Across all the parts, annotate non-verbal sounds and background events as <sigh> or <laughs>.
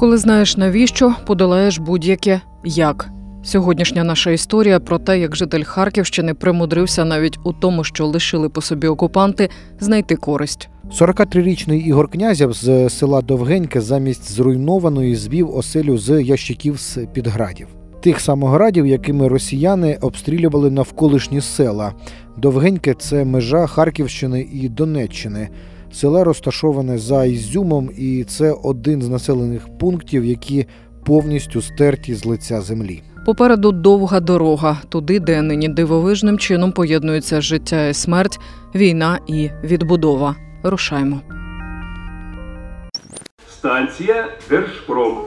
Коли знаєш навіщо, подолаєш будь-яке як. Сьогоднішня наша історія про те, як житель Харківщини примудрився навіть у тому, що лишили по собі окупанти, знайти користь. 43-річний Ігор Князєв з села Довгеньке замість зруйнованої звів оселю з ящиків з підградів. Тих самоградів, якими росіяни обстрілювали навколишні села. Довгеньке це межа Харківщини і Донеччини. Село розташоване за Ізюмом, і це один з населених пунктів, які повністю стерті з лиця землі. Попереду довга дорога, туди, де нині дивовижним чином поєднуються життя і смерть, війна і відбудова. Рушаймо. Станція Держпром.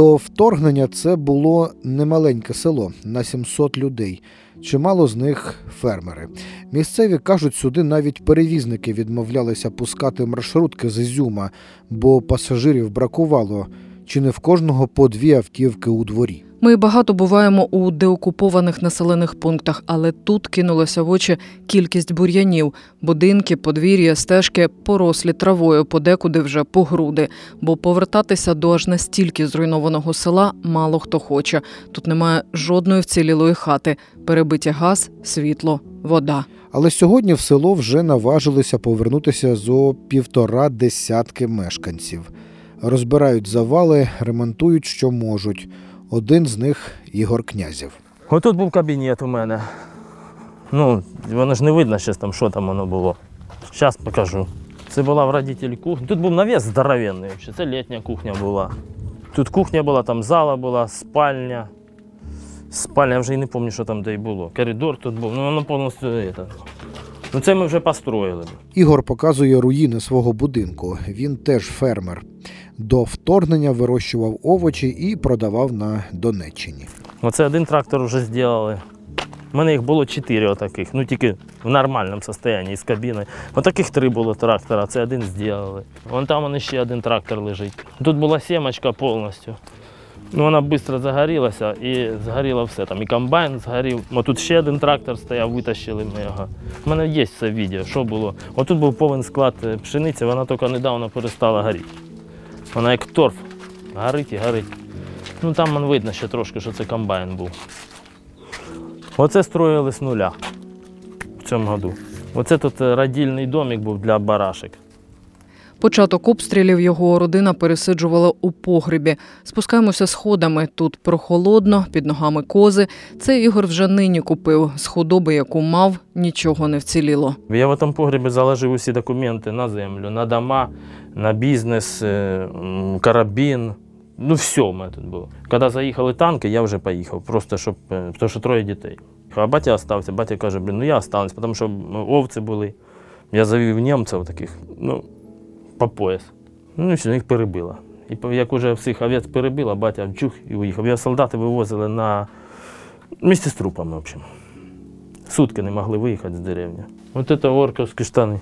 До вторгнення це було немаленьке село на 700 людей. Чимало з них фермери. Місцеві кажуть, сюди навіть перевізники відмовлялися пускати маршрутки з Ізюма, бо пасажирів бракувало, чи не в кожного по дві автівки у дворі. Ми багато буваємо у деокупованих населених пунктах, але тут кинулося в очі кількість бур'янів, будинки, подвір'я, стежки порослі травою, подекуди вже по груди. Бо повертатися до аж настільки зруйнованого села мало хто хоче. Тут немає жодної вцілілої хати, перебиті газ, світло, вода. Але сьогодні в село вже наважилися повернутися зо півтора десятки мешканців. Розбирають завали, ремонтують, що можуть. Один з них Ігор Князєв. Отут був кабінет у мене. Ну, воно ж не видно зараз там, що там воно було. Зараз покажу. Це була в родителі кухня. Тут був навіс здоровенний. Це літня кухня була. Тут кухня була, там зала була, спальня. Спальня, я вже і не пам'ятаю, що там де й було. Коридор тут був, ну воно повністю. Это. Ну це ми вже построїли. Ігор показує руїни свого будинку. Він теж фермер. До вторгнення вирощував овочі і продавав на Донеччині. Оце один трактор вже зробили. У мене їх було чотири отаких, ну тільки в нормальному стані з кабіною. Отаких три було трактора, це один зробили. Вон там ще один трактор лежить. Тут була сімочка повністю. Ну, вона швидко загорілася і згоріло все. Там і комбайн згорів. О, тут ще один трактор стояв, витащили ми його. У мене є це відео, що було. Отут був повен склад е, пшениці, вона тільки недавно перестала горіти. Вона як торф, горить і горить. Ну там man видно ще трошки, що це комбайн був. Оце строїли з нуля в цьому году. Оце тут е, родільний домик був для барашек. Початок обстрілів його родина пересиджувала у погребі. Спускаємося сходами. Тут прохолодно, під ногами кози. Це Ігор вже нині купив. З худоби, яку мав, нічого не вціліло. Я в цьому погребі заложив усі документи на землю, на дома, на бізнес, е, карабін. Ну, все у мене тут було. Коли заїхали танки, я вже поїхав, просто щоб, е, тому що троє дітей. А батя залишився, батя каже, блін, ну я останусь, тому що овці були. Я завів німців таких, ну, по пояс. Ну все, їх перебило. І як уже всіх овець перебило, батя чух і уїхав. Я солдати вивозили на місці з трупами, в общем. Сутки не могли виїхати з деревні. Вот это орковські штани.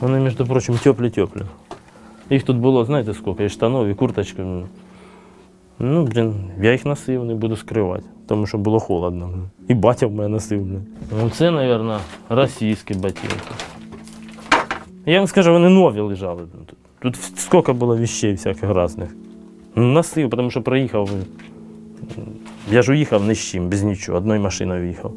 Вони, між прочим, теплі-теплі. Їх тут було, знаєте, скільки, і штанов, і курточки. Ну, блін, я їх носив, не буду скривати, тому що було холодно. І батя в мене носив. Блін. Ну, це, мабуть, російські ботинки. Я вам скажу, вони нові лежали. Тут, тут скільки було вещей всяких різних. Носив, тому що проїхав. Я ж уїхав ні з чим, без нічого, одною машиною їхав,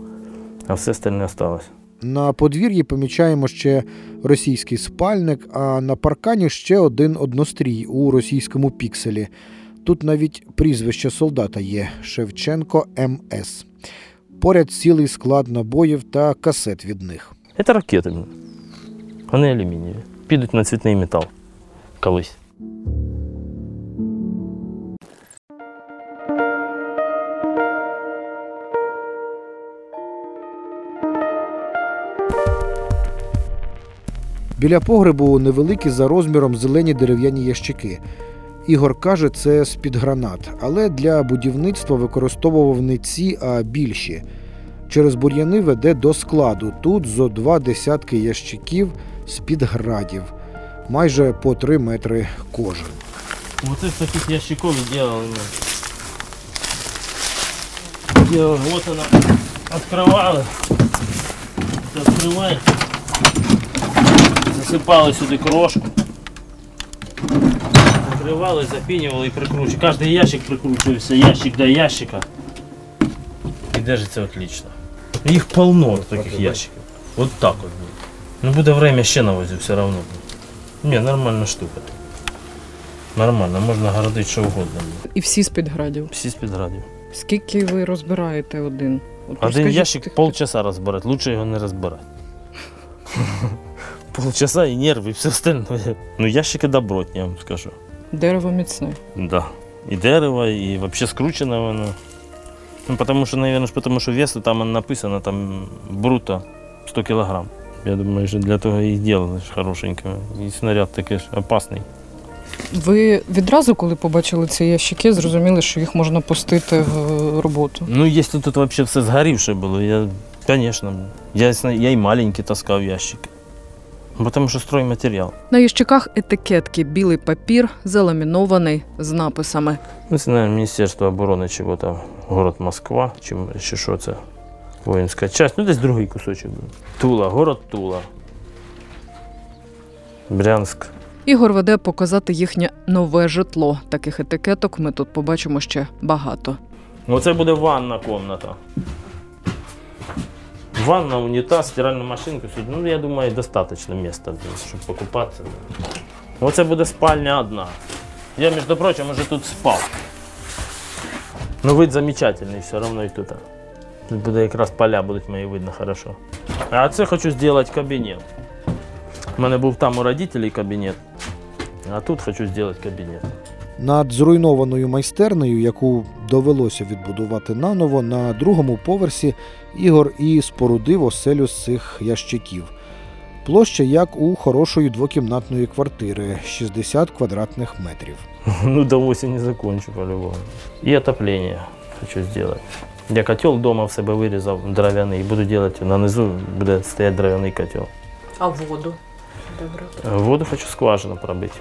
а все остальне осталось. На подвір'ї помічаємо ще російський спальник, а на паркані ще один однострій у російському пікселі. Тут навіть прізвище солдата є Шевченко МС. Поряд цілий склад набоїв та касет від них. Це ракети. Блін. Вони алюмінієві. Підуть на цвітний метал колись. Біля погребу невеликі за розміром зелені дерев'яні ящики. Ігор каже, це з-під гранат, але для будівництва використовував не ці, а більші Через бур'яни веде до складу. Тут зо два десятки ящиків з-під градів, майже по три метри кожен. Вот из таких ящиков и делал. ну. Делал, вот она открывала. Вот Открывает. Засыпала сюда крошку. Закрывала, запинивала и прикручивала. Каждый ящик прикручивается, ящик до ящика. И держится отлично. Их полно таких ящиков. Вот так вот. блин. Ну, буде время ще навозю все равно. блин. Не, нормальная штука. Нормально, можна городити що угодно. І всі з-під градів. Всі з-під градів. Скільки ви розбираєте один? От Один розкажіть ящик тих- полчаса розбирати, лучше його не розбирати. <laughs> Полчаса і нерви, і все остальное. Ну, ящики добротні, я вам скажу. Дерево міцне. Да. І дерево, і взагалі скручене воно. Ну, потому що, наверное, потому що весу там написано, там бруто 100 кілограм. Я думаю, що для того і зробили ж хорошенько. І снаряд такий ж опасний. Ви відразу, коли побачили ці ящики, зрозуміли, що їх можна пустити в роботу. Ну, якщо тут вообще все згорівше було, я, конечно, я, я і маленький таскав ящики. Бо Тому що стройматеріал. На ящиках етикетки білий папір, заламінований з написами. Ну, це, наверное, Міністерство оборони чого там, город Москва, чи, чи що це, воїнська часть. Ну, десь другий кусочок. був. Тула, город Тула. Брянськ. Ігор веде показати їхнє нове житло. Таких етикеток ми тут побачимо ще багато. Оце буде ванна комната. Ванна, унітаз, стиральна машинка. Ну, я думаю, достатньо місця, щоб покупатися. Оце буде спальня одна. Я, між прочим, уже тут спав. Ну, вид замечательний, все одно і тут. Тут буде якраз поля, будуть мої видно хорошо. А це хочу зробити кабінет. У мене був там у родителей кабінет, а тут хочу зробити кабінет. Над зруйнованою майстернею, яку довелося відбудувати наново, на другому поверсі Ігор і спорудив оселю з цих ящиків. Площа як у хорошої двокімнатної квартири 60 квадратних метрів. <laughs> Ну, до осени закончу по-любому. И отопление хочу сделать. Я котел дома в себе вирізав дров'яний і буду делать, на низу буде стоять дров'яний котел. А воду? Добре. Воду хочу скважину пробити.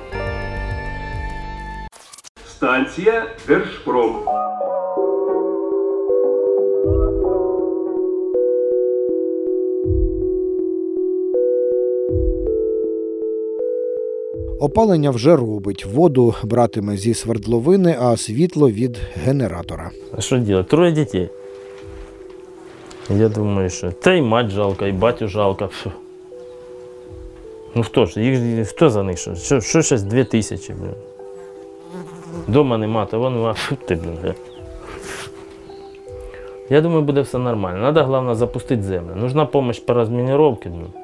Станція Держпром. Опалення вже робить, воду братиме зі свердловини, а світло від генератора. А що делать? Троє дітей. Я думаю, що та й мать жалко, і батю жалко. Ну хто ж, їх хто за них? Що, що, що зараз дві тисячі, блін. Дома нема, то вон ти, блін. Я думаю, буде все нормально. Надо, головне, запустити землю. Нужна допомога по розмініровці, блін.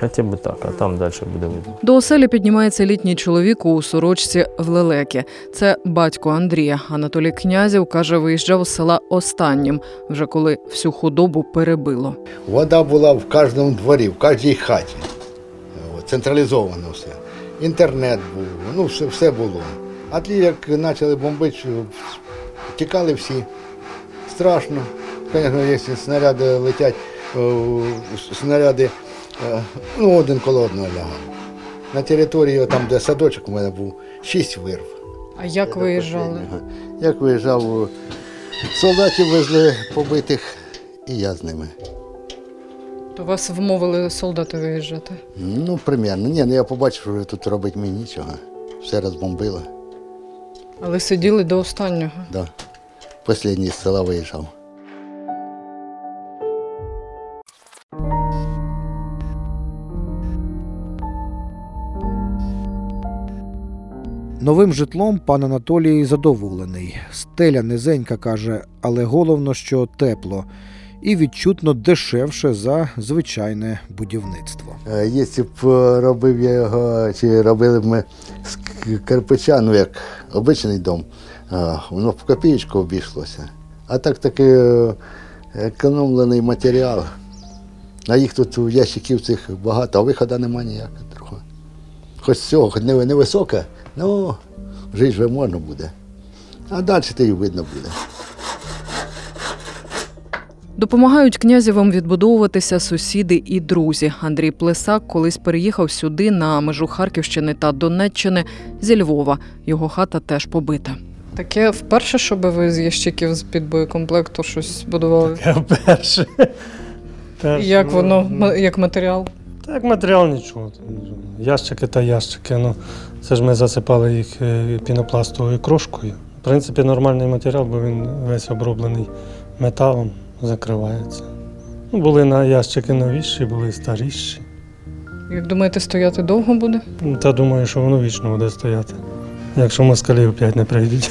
Хоча б так, а там далі буде видно. До оселі піднімається літній чоловік у сорочці в лелекі. Це батько Андрія. Анатолій Князів каже, виїжджав з села останнім, вже коли всю худобу перебило. Вода була в кожному дворі, в кожній хаті. Централізовано все. Інтернет був, ну все, все було. А ті, як почали бомбити, тікали всі. Страшно. Звісно, якщо снаряди летять, снаряди е, ну, один коло одного лягав. На території, там, де садочок у мене був, шість вирв. А як виїжджали? Як виїжджав, солдатів везли побитих, і я з ними. То вас вмовили солдати виїжджати. Ну, примерно. Ні, ну я побачив, що тут робити мені нічого. Все розбомбило. Але сиділи до останнього. Да. Послідній з села виїжджав. Новим житлом пан Анатолій задоволений. Стеля низенька каже, але головно, що тепло і відчутно дешевше за звичайне будівництво. Е, Якщо б робив я його, чи робили б ми з кирпича, ну як обичний дом, е, воно в копієчку обійшлося. А так таки е, економлений матеріал. А їх тут у ящиків цих багато, а виходу немає ніякого. Хоч цього, хоч не, не високе, ну, жити вже можна буде. А далі то й видно буде. Допомагають князєвим відбудовуватися сусіди і друзі. Андрій Плесак колись переїхав сюди на межу Харківщини та Донеччини зі Львова. Його хата теж побита. Таке вперше, щоб ви з ящиків з під боєкомплекту щось будували. Я вперше. Перше, Як ну, воно, ну, як матеріал? Так, матеріал нічого. Ящики та ящики. Ну, це ж ми засипали їх е, пінопластовою крошкою. В принципі, нормальний матеріал, бо він весь оброблений металом, закривається. Ну, були на ящики новіші, були старіші. Як думаєте, стояти довго буде? Та думаю, що воно вічно буде стояти, якщо москалі опять не прийдуть.